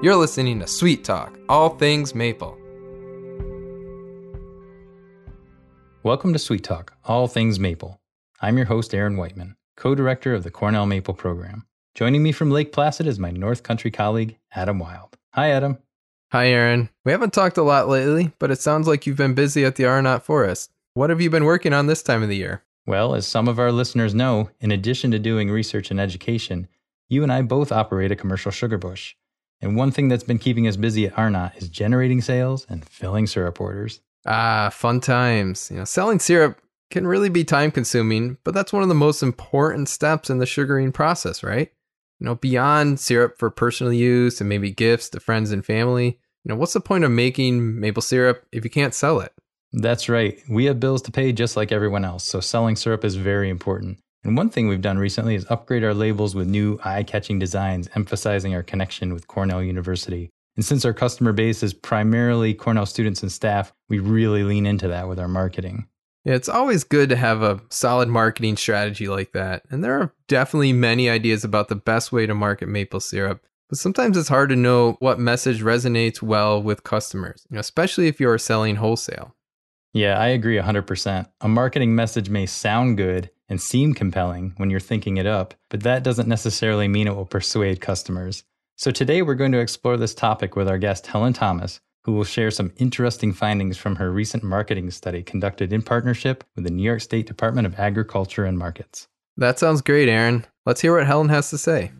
You're listening to Sweet Talk, all things maple. Welcome to Sweet Talk, all things maple. I'm your host, Aaron Wightman, co director of the Cornell Maple Program. Joining me from Lake Placid is my North Country colleague, Adam Wild. Hi, Adam. Hi, Aaron. We haven't talked a lot lately, but it sounds like you've been busy at the Arnot Forest. What have you been working on this time of the year? Well, as some of our listeners know, in addition to doing research and education, you and I both operate a commercial sugar bush. And one thing that's been keeping us busy at Arnot is generating sales and filling syrup orders. Ah, fun times. You know, selling syrup can really be time consuming, but that's one of the most important steps in the sugaring process, right? You know, beyond syrup for personal use and maybe gifts to friends and family, you know, what's the point of making maple syrup if you can't sell it? That's right. We have bills to pay just like everyone else, so selling syrup is very important. And one thing we've done recently is upgrade our labels with new eye catching designs, emphasizing our connection with Cornell University. And since our customer base is primarily Cornell students and staff, we really lean into that with our marketing. Yeah, it's always good to have a solid marketing strategy like that. And there are definitely many ideas about the best way to market maple syrup. But sometimes it's hard to know what message resonates well with customers, especially if you're selling wholesale. Yeah, I agree 100%. A marketing message may sound good and seem compelling when you're thinking it up, but that doesn't necessarily mean it will persuade customers. So today we're going to explore this topic with our guest, Helen Thomas, who will share some interesting findings from her recent marketing study conducted in partnership with the New York State Department of Agriculture and Markets. That sounds great, Aaron. Let's hear what Helen has to say.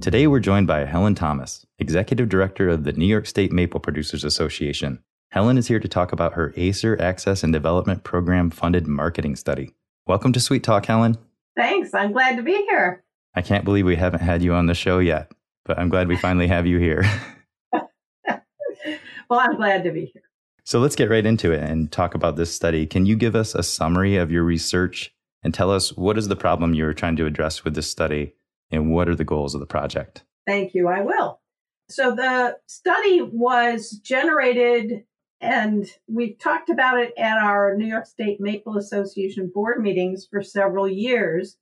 Today we're joined by Helen Thomas, Executive Director of the New York State Maple Producers Association. Helen is here to talk about her ACER Access and Development Program funded marketing study. Welcome to Sweet Talk, Helen. Thanks. I'm glad to be here. I can't believe we haven't had you on the show yet but I'm glad we finally have you here. well, I'm glad to be here. So let's get right into it and talk about this study. Can you give us a summary of your research and tell us what is the problem you were trying to address with this study and what are the goals of the project? Thank you. I will. So the study was generated and we've talked about it at our New York State Maple Association board meetings for several years.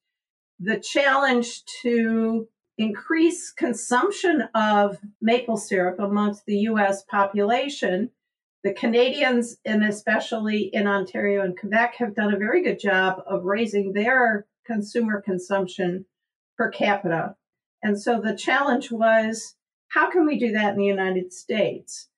The challenge to increase consumption of maple syrup amongst the US population. The Canadians, and especially in Ontario and Quebec, have done a very good job of raising their consumer consumption per capita. And so the challenge was how can we do that in the United States?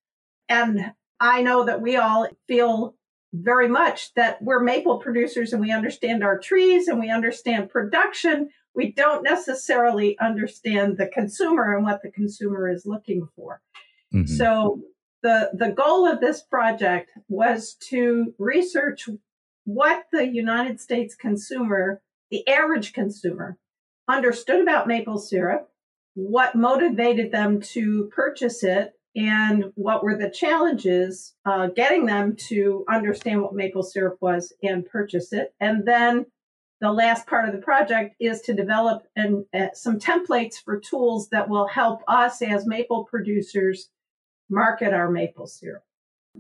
And I know that we all feel very much that we're maple producers and we understand our trees and we understand production we don't necessarily understand the consumer and what the consumer is looking for. Mm-hmm. So the the goal of this project was to research what the United States consumer, the average consumer, understood about maple syrup, what motivated them to purchase it, and what were the challenges uh, getting them to understand what maple syrup was and purchase it, and then the last part of the project is to develop and uh, some templates for tools that will help us as maple producers market our maple syrup.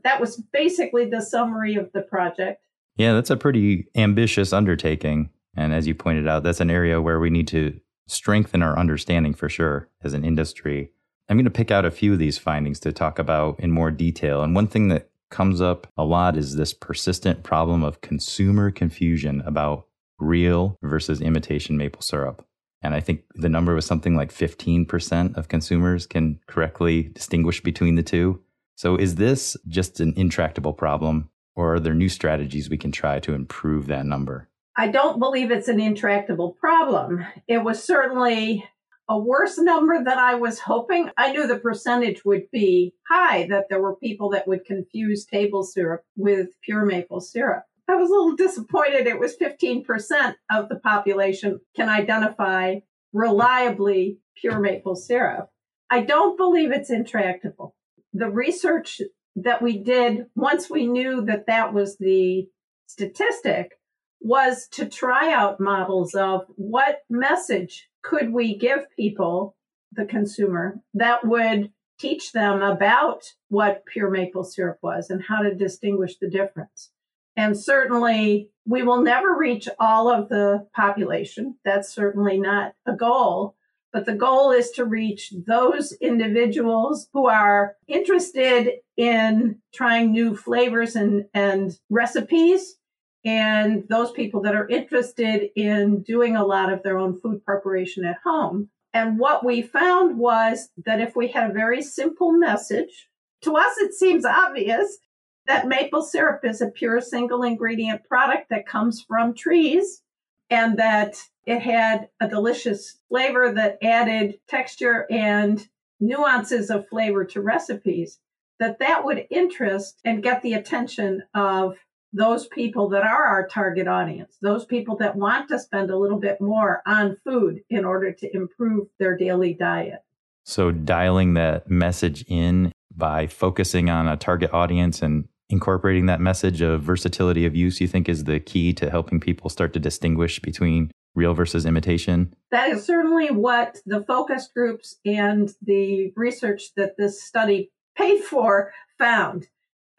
That was basically the summary of the project. Yeah, that's a pretty ambitious undertaking. And as you pointed out, that's an area where we need to strengthen our understanding for sure as an industry. I'm going to pick out a few of these findings to talk about in more detail. And one thing that comes up a lot is this persistent problem of consumer confusion about real versus imitation maple syrup. And I think the number was something like 15% of consumers can correctly distinguish between the two. So is this just an intractable problem, or are there new strategies we can try to improve that number? I don't believe it's an intractable problem. It was certainly a worse number than I was hoping. I knew the percentage would be high, that there were people that would confuse table syrup with pure maple syrup. I was a little disappointed. It was 15% of the population can identify reliably pure maple syrup. I don't believe it's intractable. The research that we did once we knew that that was the statistic was to try out models of what message could we give people, the consumer, that would teach them about what pure maple syrup was and how to distinguish the difference. And certainly, we will never reach all of the population. That's certainly not a goal. But the goal is to reach those individuals who are interested in trying new flavors and, and recipes and those people that are interested in doing a lot of their own food preparation at home. And what we found was that if we had a very simple message, to us it seems obvious that maple syrup is a pure single ingredient product that comes from trees and that it had a delicious flavor that added texture and nuances of flavor to recipes that that would interest and get the attention of those people that are our target audience, those people that want to spend a little bit more on food in order to improve their daily diet. So, dialing that message in by focusing on a target audience and incorporating that message of versatility of use, you think is the key to helping people start to distinguish between real versus imitation? That is certainly what the focus groups and the research that this study paid for found.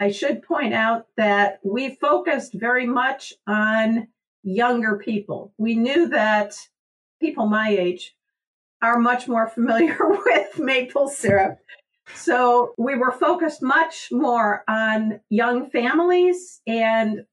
I should point out that we focused very much on younger people. We knew that people my age are much more familiar with maple syrup. So we were focused much more on young families and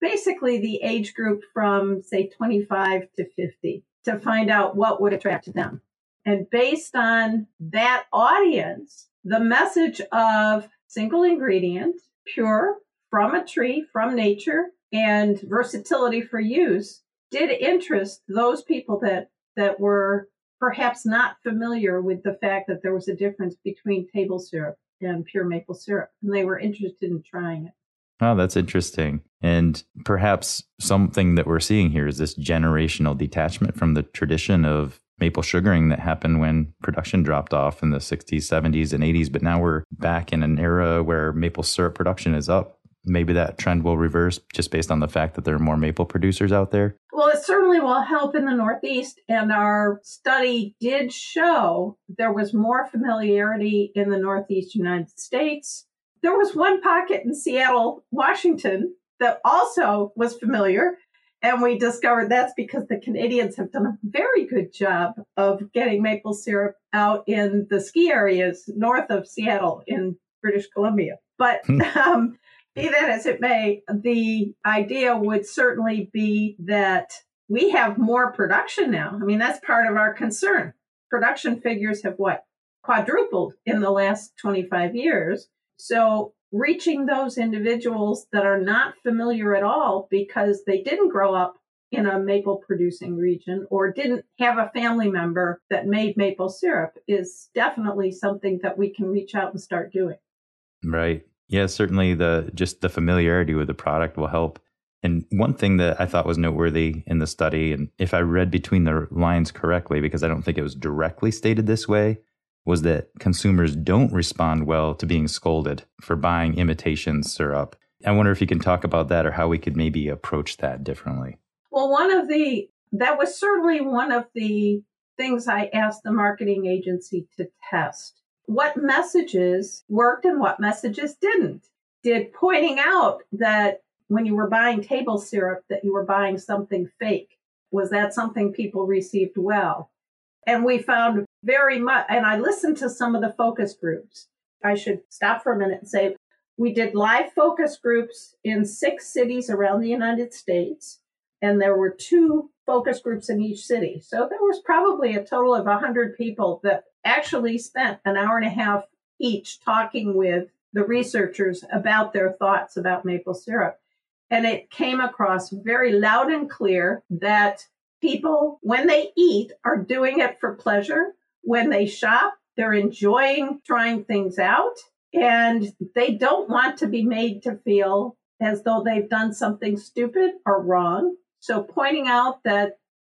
basically the age group from say 25 to 50 to find out what would attract them. And based on that audience, the message of single ingredient pure from a tree, from nature, and versatility for use did interest those people that, that were perhaps not familiar with the fact that there was a difference between table syrup and pure maple syrup, and they were interested in trying it. Oh, that's interesting. And perhaps something that we're seeing here is this generational detachment from the tradition of maple sugaring that happened when production dropped off in the 60s, 70s, and 80s. But now we're back in an era where maple syrup production is up. Maybe that trend will reverse just based on the fact that there are more maple producers out there. Well, it certainly will help in the Northeast. And our study did show there was more familiarity in the Northeast United States. There was one pocket in Seattle, Washington, that also was familiar. And we discovered that's because the Canadians have done a very good job of getting maple syrup out in the ski areas north of Seattle in British Columbia. But hmm. um, be that as it may, the idea would certainly be that we have more production now. I mean, that's part of our concern. Production figures have what? Quadrupled in the last 25 years. So reaching those individuals that are not familiar at all because they didn't grow up in a maple producing region or didn't have a family member that made maple syrup is definitely something that we can reach out and start doing. Right. Yeah, certainly the just the familiarity with the product will help. And one thing that I thought was noteworthy in the study, and if I read between the lines correctly, because I don't think it was directly stated this way, was that consumers don't respond well to being scolded for buying imitation syrup. I wonder if you can talk about that or how we could maybe approach that differently. Well, one of the, that was certainly one of the things I asked the marketing agency to test. What messages worked and what messages didn't? Did pointing out that when you were buying table syrup that you were buying something fake, was that something people received well? And we found very much, and I listened to some of the focus groups. I should stop for a minute and say we did live focus groups in six cities around the United States, and there were two focus groups in each city. So there was probably a total of 100 people that actually spent an hour and a half each talking with the researchers about their thoughts about maple syrup. And it came across very loud and clear that people, when they eat, are doing it for pleasure. When they shop, they're enjoying trying things out and they don't want to be made to feel as though they've done something stupid or wrong. So pointing out that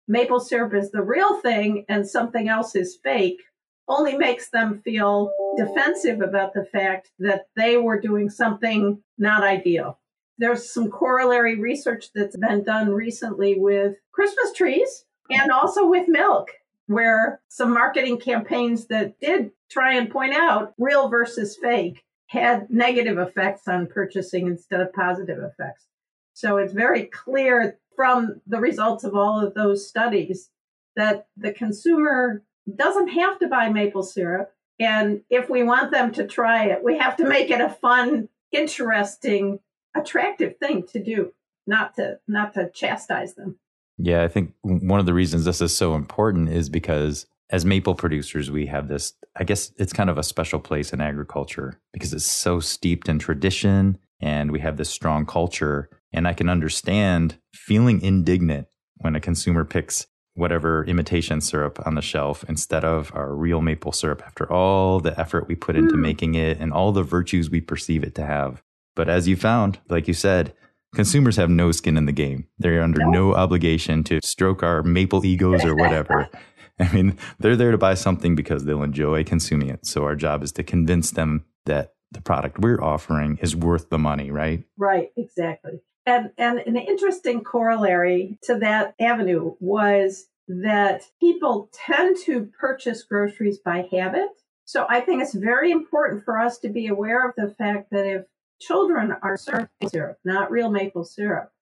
maple syrup is the real thing and something else is fake only makes them feel defensive about the fact that they were doing something not ideal. There's some corollary research that's been done recently with Christmas trees and also with milk, where some marketing campaigns that did try and point out real versus fake had negative effects on purchasing instead of positive effects. So it's very clear from the results of all of those studies that the consumer doesn't have to buy maple syrup. And if we want them to try it, we have to make it a fun, interesting, attractive thing to do, not to not to chastise them. Yeah, I think one of the reasons this is so important is because as maple producers, we have this, I guess it's kind of a special place in agriculture because it's so steeped in tradition and we have this strong culture. And I can understand feeling indignant when a consumer picks whatever imitation syrup on the shelf instead of our real maple syrup after all the effort we put into mm. making it and all the virtues we perceive it to have. But as you found, like you said, consumers have no skin in the game. They're under no obligation to stroke our maple egos or whatever. I mean, they're there to buy something because they'll enjoy consuming it. So our job is to convince them that the product we're offering is worth the money, right? Right, exactly. And and an interesting corollary to that avenue was that people tend to purchase groceries by habit. So I think it's very important for us to be aware of the fact that if children are served syrup, not real maple syrup,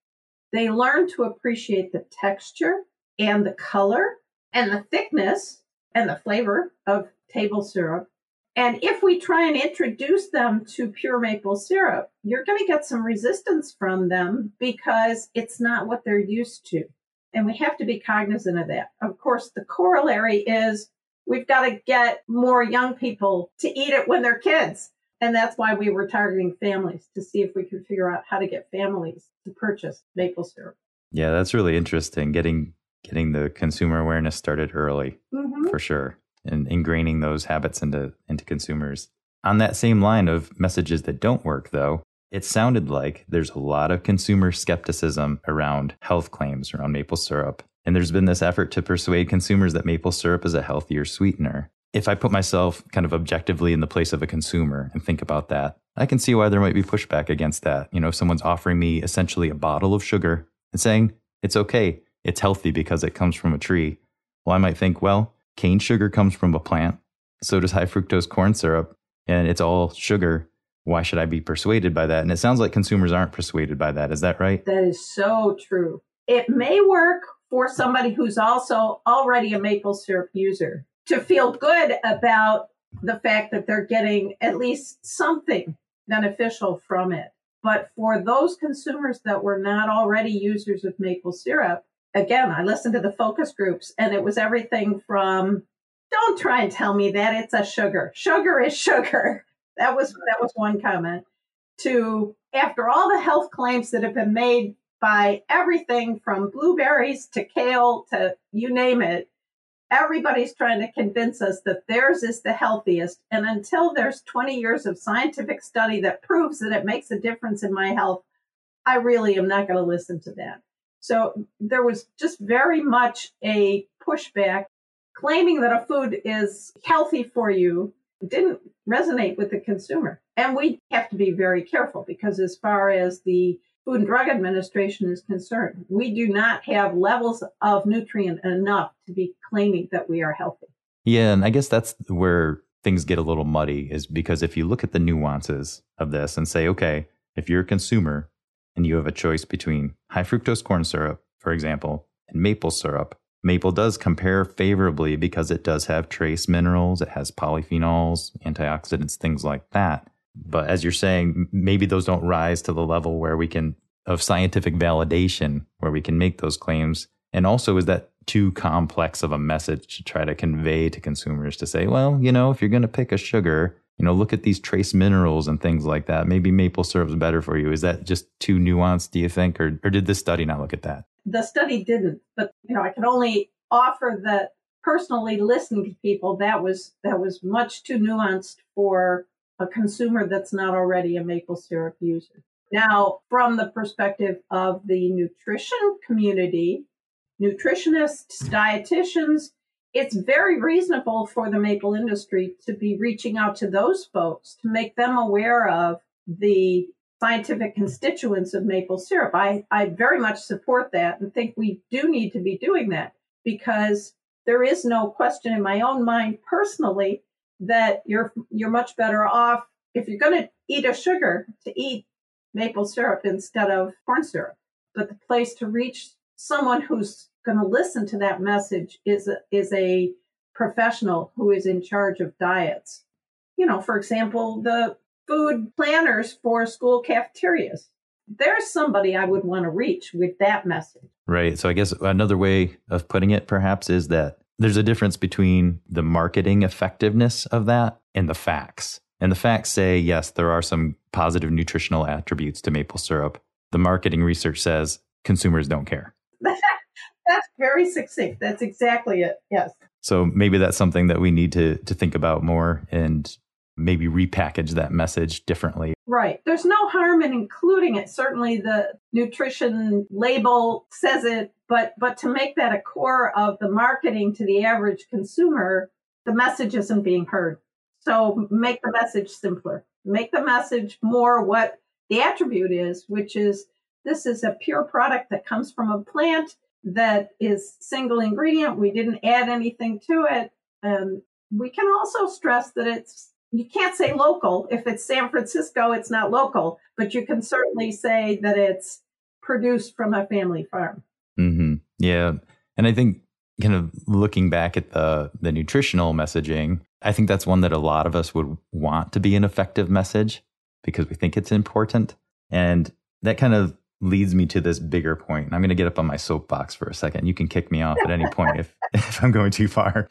they learn to appreciate the texture and the color and the thickness and the flavor of table syrup. And if we try and introduce them to pure maple syrup, you're going to get some resistance from them because it's not what they're used to. And we have to be cognizant of that. Of course, the corollary is we've got to get more young people to eat it when they're kids. And that's why we were targeting families to see if we could figure out how to get families to purchase maple syrup. Yeah, that's really interesting. Getting getting the consumer awareness started early mm-hmm. for sure and ingraining those habits into into consumers. On that same line of messages that don't work though, it sounded like there's a lot of consumer skepticism around health claims around maple syrup. And there's been this effort to persuade consumers that maple syrup is a healthier sweetener. If I put myself kind of objectively in the place of a consumer and think about that, I can see why there might be pushback against that. You know, if someone's offering me essentially a bottle of sugar and saying, it's okay, it's healthy because it comes from a tree. Well, I might think, well, cane sugar comes from a plant. So does high fructose corn syrup, and it's all sugar. Why should I be persuaded by that? And it sounds like consumers aren't persuaded by that. Is that right? That is so true. It may work for somebody who's also already a maple syrup user to feel good about the fact that they're getting at least something beneficial from it. But for those consumers that were not already users of maple syrup, again, I listened to the focus groups and it was everything from don't try and tell me that it's a sugar. Sugar is sugar. That was that was one comment. To after all the health claims that have been made by everything from blueberries to kale to you name it, everybody's trying to convince us that theirs is the healthiest. And until there's 20 years of scientific study that proves that it makes a difference in my health, I really am not going to listen to that. So there was just very much a pushback claiming that a food is healthy for you didn't resonate with the consumer. And we have to be very careful because as far as the Food and Drug Administration is concerned, we do not have levels of nutrient enough to be claiming that we are healthy. Yeah, and I guess that's where things get a little muddy is because if you look at the nuances of this and say, okay, if you're a consumer, and you have a choice between high fructose corn syrup, for example, and maple syrup, maple does compare favorably because it does have trace minerals, it has polyphenols, antioxidants, things like that. But as you're saying, maybe those don't rise to the level where we can, of scientific validation, where we can make those claims. And also, is that too complex of a message to try to convey to consumers to say, well, you know, if you're going to pick a sugar, you know, look at these trace minerals and things like that. Maybe maple syrup is better for you. Is that just too nuanced, do you think? Or, or did this study not look at that? The study didn't, but, you know, I can only offer that personally listening to people, that was, that was much too nuanced for a consumer that's not already a maple syrup user. Now, from the perspective of the nutrition community, nutritionists, dietitians, it's very reasonable for the maple industry to be reaching out to those folks to make them aware of the scientific constituents of maple syrup. I, I very much support that and think we do need to be doing that because there is no question in my own mind personally that you're you're much better off if you're going to eat a sugar to eat maple syrup instead of corn syrup. But the place to reach someone who's going to listen to that message is a, is a professional who is in charge of diets. You know, for example, the food planners for school cafeterias. There's somebody I would want to reach with that message. Right. So I guess another way of putting it perhaps is that there's a difference between the marketing effectiveness of that and the facts. And the facts say, yes, there are some positive nutritional attributes to maple syrup. The marketing research says consumers don't care. That's very succinct. That's exactly it. Yes. So maybe that's something that we need to to think about more and maybe repackage that message differently. Right. There's no harm in including it. Certainly the nutrition label says it, but but to make that a core of the marketing to the average consumer, the message isn't being heard. So make the message simpler. Make the message more what the attribute is, which is this is a pure product that comes from a plant that is single ingredient. We didn't add anything to it. And we can also stress that it's you can't say local. If it's San Francisco, it's not local, but you can certainly say that it's produced from a family farm. Mm-hmm. Yeah. And I think kind of looking back at the the nutritional messaging, I think that's one that a lot of us would want to be an effective message because we think it's important. And that kind of leads me to this bigger point. I'm going to get up on my soapbox for a second. You can kick me off at any point if, if I'm going too far.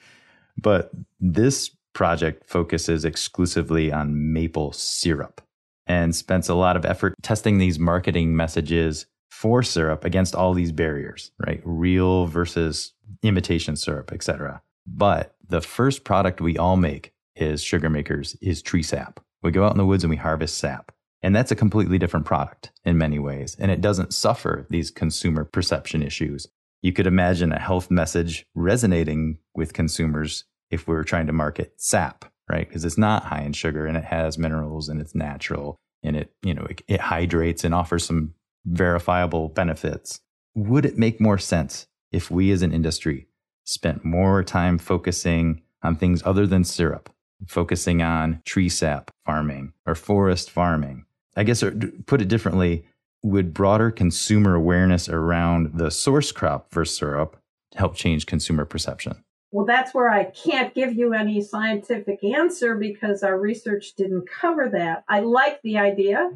But this project focuses exclusively on maple syrup and spends a lot of effort testing these marketing messages for syrup against all these barriers, right? Real versus imitation syrup, etc. But the first product we all make is sugar makers is tree sap. We go out in the woods and we harvest sap. And that's a completely different product in many ways. And it doesn't suffer these consumer perception issues. You could imagine a health message resonating with consumers if we were trying to market sap, right? Because it's not high in sugar and it has minerals and it's natural and it, you know, it, it hydrates and offers some verifiable benefits. Would it make more sense if we as an industry spent more time focusing on things other than syrup, focusing on tree sap farming or forest farming? I guess, or put it differently, would broader consumer awareness around the source crop for syrup help change consumer perception? Well, that's where I can't give you any scientific answer because our research didn't cover that. I like the idea.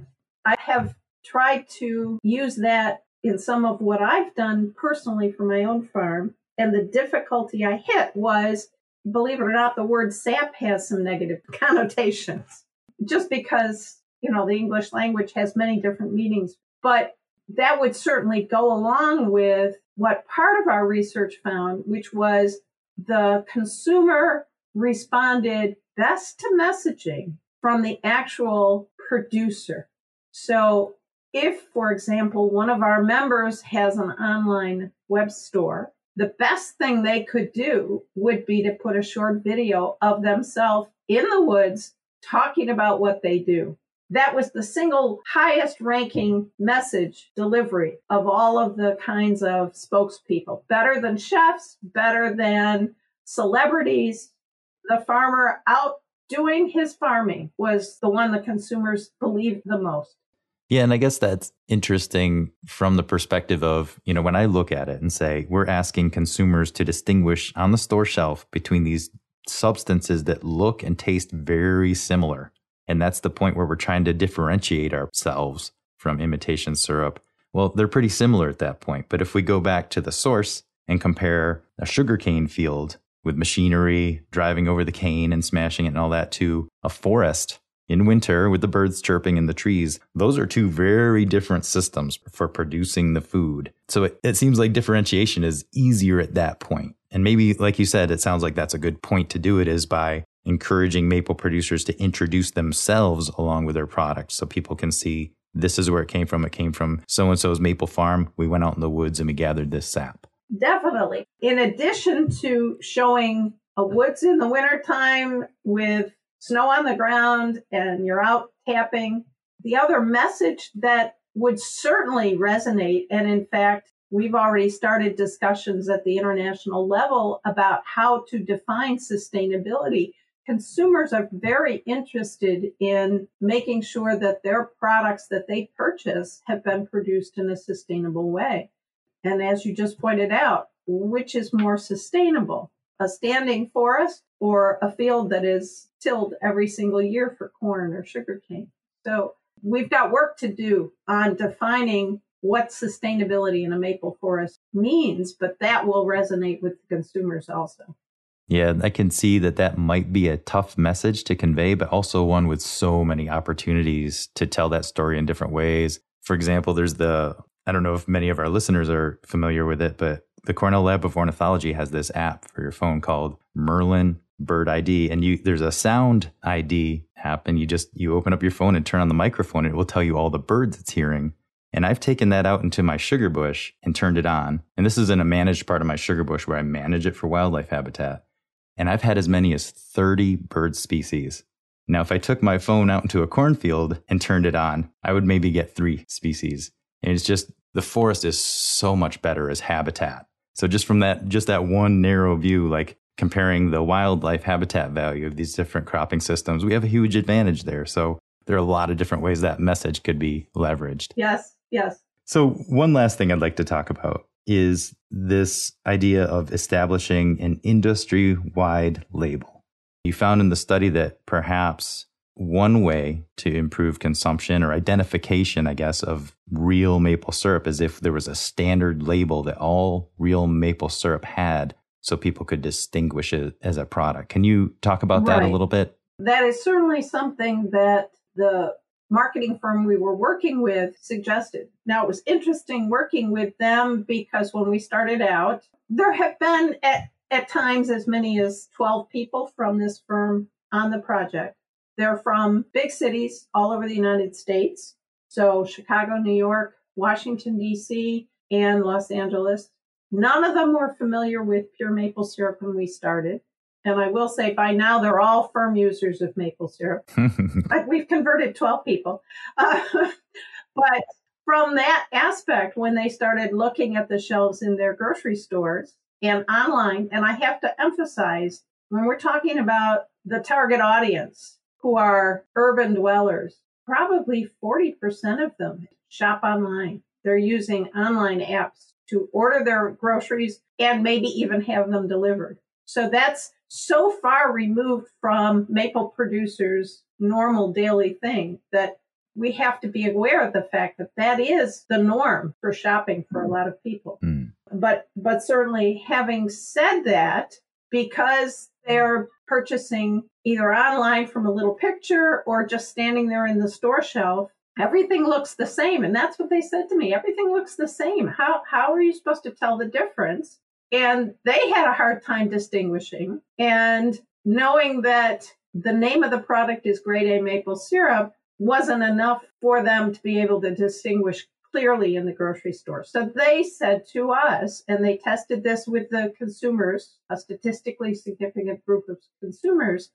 I have tried to use that in some of what I've done personally for my own farm. And the difficulty I hit was, believe it or not, the word sap has some negative connotations just because, you know, the English language has many different meanings. But that would certainly go along with what part of our research found, which was the consumer responded best to messaging from the actual producer. So if, for example, one of our members has an online web store, the best thing they could do would be to put a short video of themselves in the woods talking about what they do. That was the single highest ranking message delivery of all of the kinds of spokespeople. Better than chefs, better than celebrities. The farmer out doing his farming was the one the consumers believed the most. Yeah, and I guess that's interesting from the perspective of, you know, when I look at it and say, we're asking consumers to distinguish on the store shelf between these substances that look and taste very similar. And that's the point where we're trying to differentiate ourselves from imitation syrup. Well, they're pretty similar at that point. But if we go back to the source and compare a sugarcane field with machinery driving over the cane and smashing it and all that to a forest in winter with the birds chirping in the trees, those are two very different systems for producing the food. So it, it, seems like differentiation is easier at that point. And maybe, like you said, it sounds like that's a good point to do it is by encouraging maple producers to introduce themselves along with their product so people can see this is where it came from. It came from so and so's maple farm. We went out in the woods and we gathered this sap. Definitely. In addition to showing a woods in the wintertime with snow on the ground and you're out tapping, the other message that would certainly resonate, and in fact, we've already started discussions at the international level about how to define sustainability consumers are very interested in making sure that their products that they purchase have been produced in a sustainable way. And as you just pointed out, which is more sustainable? a standing forest or a field that is tilled every single year for corn or sugarcane. So we've got work to do on defining what sustainability in a maple forest means, but that will resonate with the consumers also. Yeah, I can see that that might be a tough message to convey, but also one with so many opportunities to tell that story in different ways. For example, there's the, I don't know if many of our listeners are familiar with it, but the Cornell Lab of Ornithology has this app for your phone called Merlin Bird ID. And you, there's a sound ID app, and you just, you open up your phone and turn on the microphone, and it will tell you all the birds it's hearing. And I've taken that out into my sugar bush and turned it on. And this is in a managed part of my sugar bush where I manage it for wildlife habitat. And I've had as many as 30 bird species. Now, if I took my phone out into a cornfield and turned it on, I would maybe get three species. And it's just the forest is so much better as habitat. So just from that, just that one narrow view, like comparing the wildlife habitat value of these different cropping systems, we have a huge advantage there. So there are a lot of different ways that message could be leveraged. Yes. Yes. So, one last thing I'd like to talk about is this idea of establishing an industry wide label. You found in the study that perhaps one way to improve consumption or identification, I guess, of real maple syrup is if there was a standard label that all real maple syrup had so people could distinguish it as a product. Can you talk about right. that a little bit? That is certainly something that the marketing firm we were working with suggested. Now, it was interesting working with them because when we started out, there have been at, at times as many as 12 people from this firm on the project. They're from big cities all over the United States. So, Chicago, New York, Washington, D.C., and Los Angeles. None of them were familiar with pure maple syrup when we started. And I will say by now they're all firm users of maple syrup. We've converted 12 people. Uh, but from that aspect, when they started looking at the shelves in their grocery stores and online, and I have to emphasize when we're talking about the target audience who are urban dwellers, probably 40% of them shop online. They're using online apps to order their groceries and maybe even have them delivered. So that's so far removed from maple producers' normal daily thing that we have to be aware of the fact that that is the norm for shopping for a lot of people. Mm. But but certainly having said that, because they're purchasing either online from a little picture or just standing there in the store shelf, everything looks the same. And that's what they said to me. Everything looks the same. How how are you supposed to tell the difference? And they had a hard time distinguishing. And knowing that the name of the product is grade A maple syrup wasn't enough for them to be able to distinguish clearly in the grocery store. So they said to us, and they tested this with the consumers, a statistically significant group of consumers,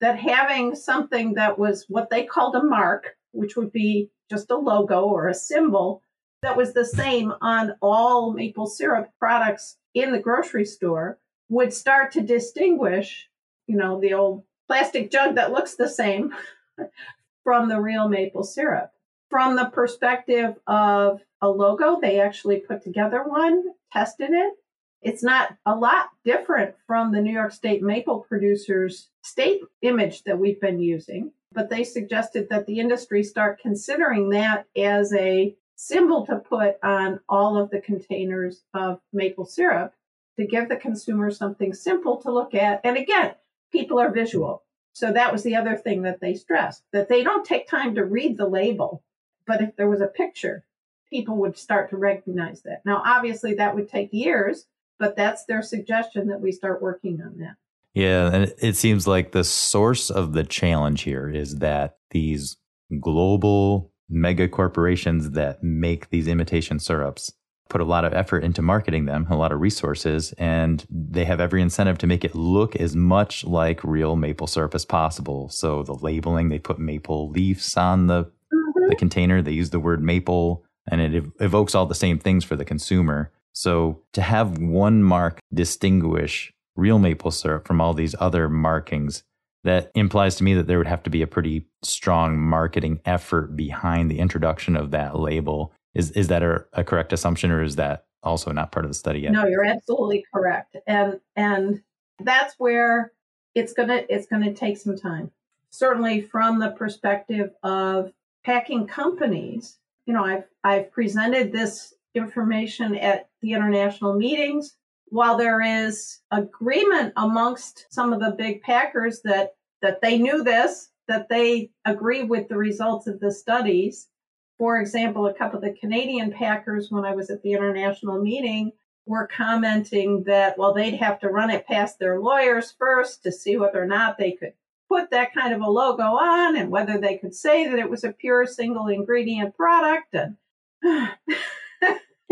that having something that was what they called a mark, which would be just a logo or a symbol that was the same on all maple syrup products in the grocery store would start to distinguish, you know, the old plastic jug that looks the same from the real maple syrup. From the perspective of a logo, they actually put together one, tested it. It's not a lot different from the New York State maple producers state image that we've been using, but they suggested that the industry start considering that as a symbol to put on all of the containers of maple syrup to give the consumer something simple to look at. And again, people are visual. So that was the other thing that they stressed that they don't take time to read the label. But if there was a picture, people would start to recognize that. Now, obviously, that would take years, but that's their suggestion that we start working on that. Yeah. And it seems like the source of the challenge here is that these global mega corporations that make these imitation syrups put a lot of effort into marketing them, a lot of resources, and they have every incentive to make it look as much like real maple syrup as possible. So the labeling, they put maple leaves on the mm-hmm. the container, they use the word maple, and it ev- evokes all the same things for the consumer. So to have one mark distinguish real maple syrup from all these other markings that implies to me that there would have to be a pretty strong marketing effort behind the introduction of that label. Is is that a, a correct assumption, or is that also not part of the study yet? No, you're absolutely correct. And and that's where it's gonna it's gonna take some time. Certainly from the perspective of packing companies, you know, I've I've presented this information at the international meetings. While there is agreement amongst some of the big packers that that they knew this, that they agree with the results of the studies. For example, a couple of the Canadian packers, when I was at the international meeting, were commenting that, well, they'd have to run it past their lawyers first to see whether or not they could put that kind of a logo on and whether they could say that it was a pure single ingredient product. And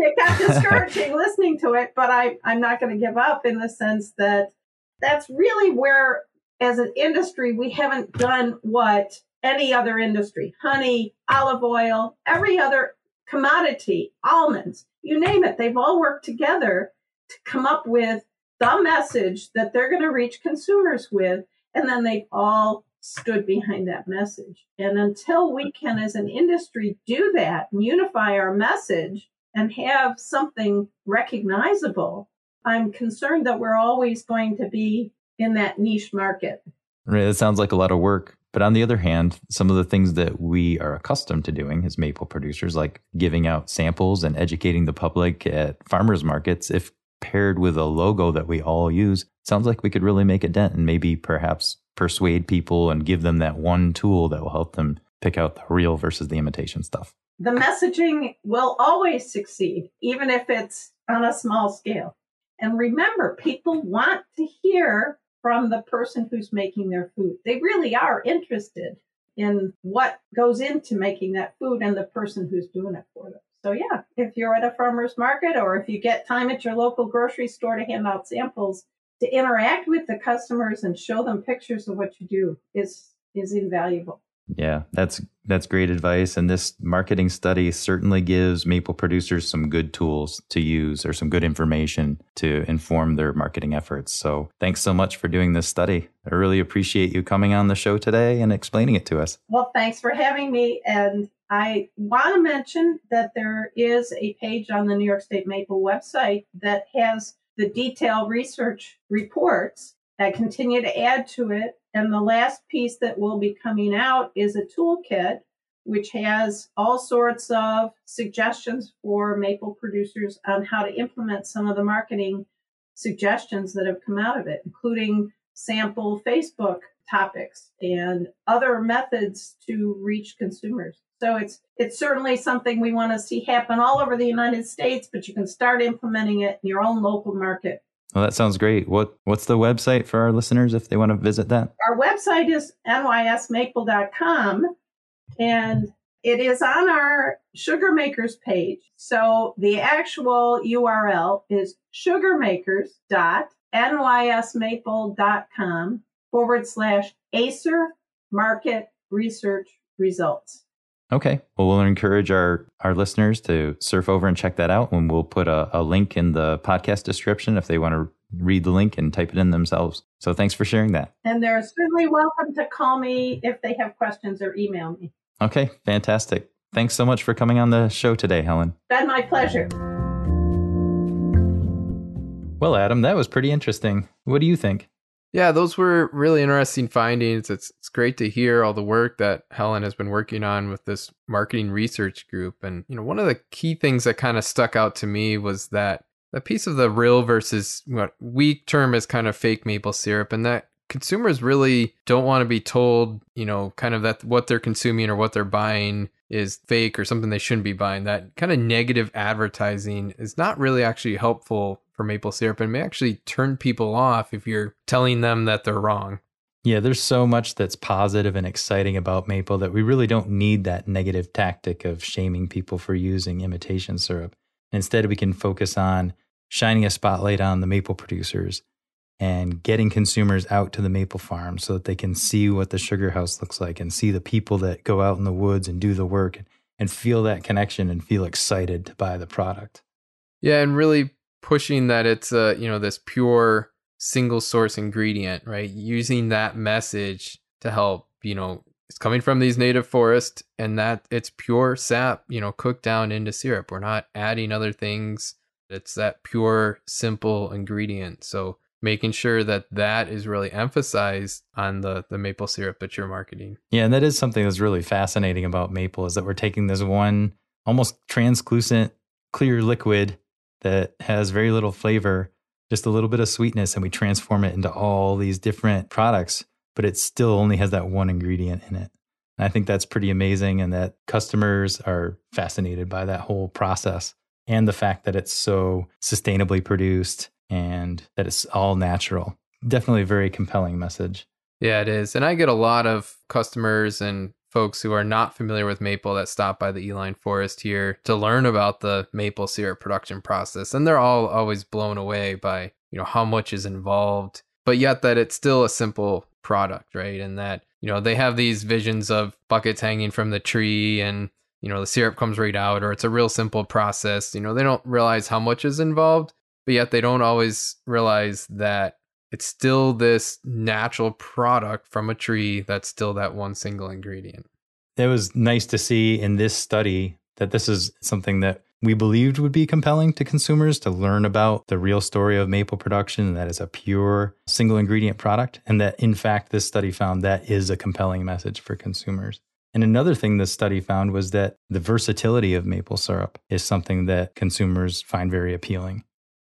it got discouraging listening to it, but I, I'm not going to give up in the sense that that's really where, as an industry, we haven't done what any other industry honey, olive oil, every other commodity, almonds, you name it, they've all worked together to come up with the message that they're going to reach consumers with. And then they've all stood behind that message. And until we can, as an industry, do that and unify our message and have something recognizable, I'm concerned that we're always going to be in that niche market. Right. It sounds like a lot of work. But on the other hand, some of the things that we are accustomed to doing as maple producers, like giving out samples and educating the public at farmers markets, if paired with a logo that we all use, sounds like we could really make a dent and maybe perhaps persuade people and give them that one tool that will help them pick out the real versus the imitation stuff. The messaging will always succeed, even if it's on a small scale. And remember, people want to hear from the person who's making their food. They really are interested in what goes into making that food and the person who's doing it for them. So, yeah, if you're at a farmer's market or if you get time at your local grocery store to hand out samples, to interact with the customers and show them pictures of what you do is is invaluable. Yeah, that's that's great advice. And this marketing study certainly gives maple producers some good tools to use or some good information to inform their marketing efforts. So thanks so much for doing this study. I really appreciate you coming on the show today and explaining it to us. Well, thanks for having me. And I want to mention that there is a page on the New York State Maple website that has the detailed research reports. I continue to add to it and the last piece that will be coming out is a toolkit, which has all sorts of suggestions for maple producers on how to implement some of the marketing suggestions that have come out of it, including sample Facebook topics and other methods to reach consumers. So it's it's certainly something we want to see happen all over the United States, but you can start implementing it in your own local market. Well, that sounds great. What what's the website for our listeners if they want to visit that? Our website is nysmaple.com and it is on our sugar makers page. So the actual URL is sugarmakers.nysmaple.com forward slash Acer market research results. Okay. Well, we'll encourage our, our listeners to surf over and check that out. And we'll put a, a link in the podcast description if they want to read the link and type it in themselves. So thanks for sharing that. And they're certainly welcome to call me if they have questions or email me. Okay. Fantastic. Thanks so much for coming on the show today, Helen. Been my pleasure. Well, Adam, that was pretty interesting. What do you think? Yeah, those were really interesting findings. It's it's great to hear all the work that Helen has been working on with this marketing research group. And you know, one of the key things that kind of stuck out to me was that the piece of the real versus what we term as kind of fake maple syrup, and that consumers really don't want to be told, you know, kind of that what they're consuming or what they're buying is fake or something they shouldn't be buying. That kind of negative advertising is not really actually helpful for maple syrup and may actually turn people off if you're telling them that they're wrong. Yeah, there's so much that's positive and exciting about maple that we really don't need that negative tactic of shaming people for using imitation syrup. Instead, we can focus on shining a spotlight on the maple producers and getting consumers out to the maple farm so that they can see what the sugar house looks like and see the people that go out in the woods and do the work and, and feel that connection and feel excited to buy the product. Yeah, and really pushing that it's a you know this pure single source ingredient, right? Using that message to help you know it's coming from these native forests and that it's pure sap, you know, cooked down into syrup. We're not adding other things. It's that pure, simple ingredient. So making sure that that is really emphasized on the the maple syrup that you're marketing. Yeah, and that is something that's really fascinating about maple is that we're taking this one almost translucent clear liquid that has very little flavor, just a little bit of sweetness and we transform it into all these different products, but it still only has that one ingredient in it. And I think that's pretty amazing and that customers are fascinated by that whole process and the fact that it's so sustainably produced and that it's all natural. Definitely a very compelling message. Yeah, it is. And I get a lot of customers and folks who are not familiar with maple that stop by the Uihlein Forest here to learn about the maple syrup production process. And they're all always blown away by, you know, how much is involved, but yet that it's still a simple product, right? And that, you know, they have these visions of buckets hanging from the tree and, you know, the syrup comes right out or it's a real simple process. You know, they don't realize how much is involved but yet they don't always realize that it's still this natural product from a tree that's still that one single ingredient. It was nice to see in this study that this is something that we believed would be compelling to consumers to learn about the real story of maple production and that is a pure single ingredient product. And that in fact, this study found that is a compelling message for consumers. And another thing this study found was that the versatility of maple syrup is something that consumers find very appealing.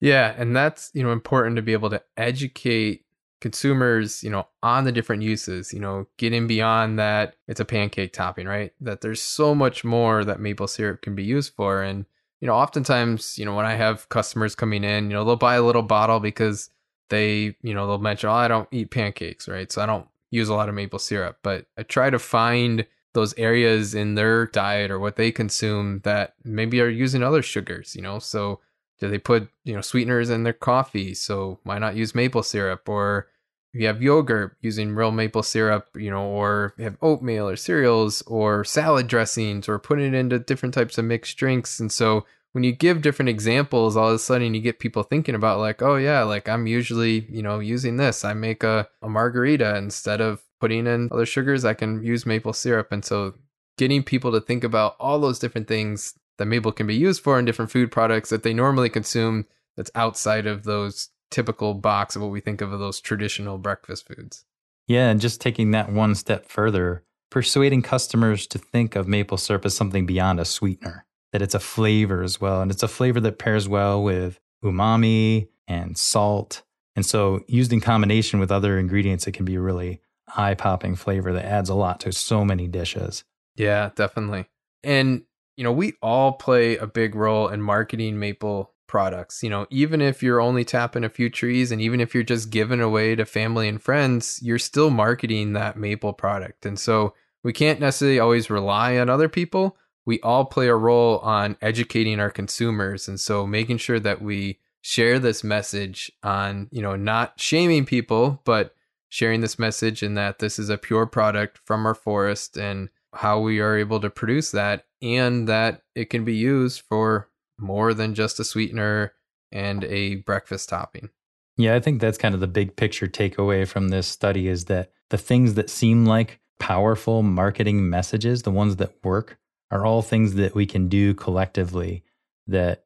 Yeah, and that's, you know, important to be able to educate consumers, you know, on the different uses, you know, getting beyond that it's a pancake topping, right? That there's so much more that maple syrup can be used for and you know, oftentimes, you know, when I have customers coming in, you know, they'll buy a little bottle because they, you know, they'll mention, "Oh, I don't eat pancakes, right? So I don't use a lot of maple syrup." But I try to find those areas in their diet or what they consume that maybe are using other sugars, you know. So do they put you know sweeteners in their coffee? So why not use maple syrup? Or if you have yogurt using real maple syrup you know or have oatmeal or cereals or salad dressings or putting it into different types of mixed drinks. And so when you give different examples all of a sudden you get people thinking about like oh yeah like i'm usually you know using this. I make a, a margarita instead of putting in other sugars i can use maple syrup. And so getting people to think about all those different things that maple can be used for in different food products that they normally consume that's outside of those typical box of what we think of as those traditional breakfast foods. Yeah, and just taking that one step further, persuading customers to think of maple syrup as something beyond a sweetener, that it's a flavor as well. And it's a flavor that pairs well with umami and salt. And so, used in combination with other ingredients, it can be a really eye popping flavor that adds a lot to so many dishes. Yeah, definitely. And you know, we all play a big role in marketing maple products. You know, even if you're only tapping a few trees and even if you're just giving away to family and friends, you're still marketing that maple product. And so we can't necessarily always rely on other people. We all play a role on educating our consumers. And so making sure that we share this message on, you know, not shaming people, but sharing this message and that this is a pure product from our forest and how we are able to produce that and that it can be used for more than just a sweetener and a breakfast topping. Yeah, I think that's kind of the big picture takeaway from this study is that the things that seem like powerful marketing messages, the ones that work, are all things that we can do collectively that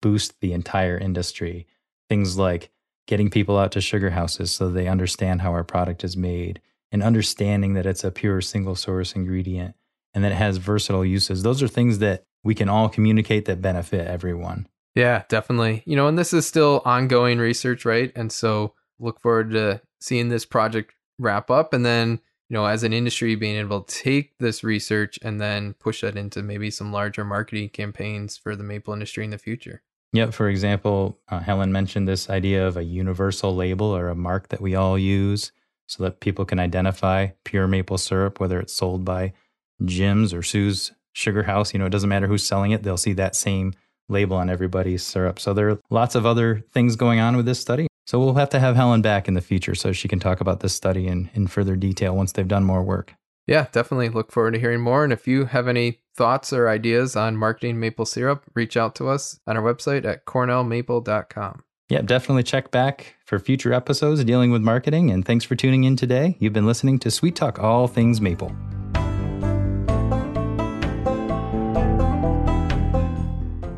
boost the entire industry. Things like getting people out to sugar houses so they understand how our product is made, and understanding that it's a pure single source ingredient and that it has versatile uses. Those are things that we can all communicate that benefit everyone. Yeah, definitely. You know, and this is still ongoing research, right? And so look forward to seeing this project wrap up and then, you know, as an industry being able to take this research and then push that into maybe some larger marketing campaigns for the maple industry in the future. Yep. For example, uh, Helen mentioned this idea of a universal label or a mark that we all use so that people can identify pure maple syrup, whether it's sold by Jim's or Sue's Sugar House. You know, it doesn't matter who's selling it, they'll see that same label on everybody's syrup. So there are lots of other things going on with this study. So we'll have to have Helen back in the future so she can talk about this study in, in further detail once they've done more work. Yeah, definitely look forward to hearing more. And if you have any thoughts or ideas on marketing maple syrup, reach out to us on our website at cornellmaple.com. Yeah, definitely check back for future episodes dealing with marketing. And thanks for tuning in today. You've been listening to Sweet Talk All Things Maple.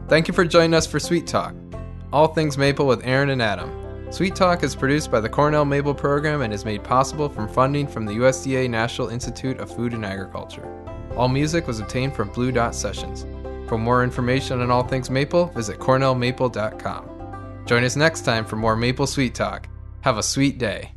Thank you for joining us for Sweet Talk, All Things Maple with Aaron and Adam. Sweet Talk is produced by the Cornell Maple Program and is made possible from funding from the USDA National Institute of Food and Agriculture. All music was obtained from Blue Dot Sessions. For more information on all things maple, visit cornellmaple.com. Join us next time for more Maple Sweet Talk. Have a sweet day.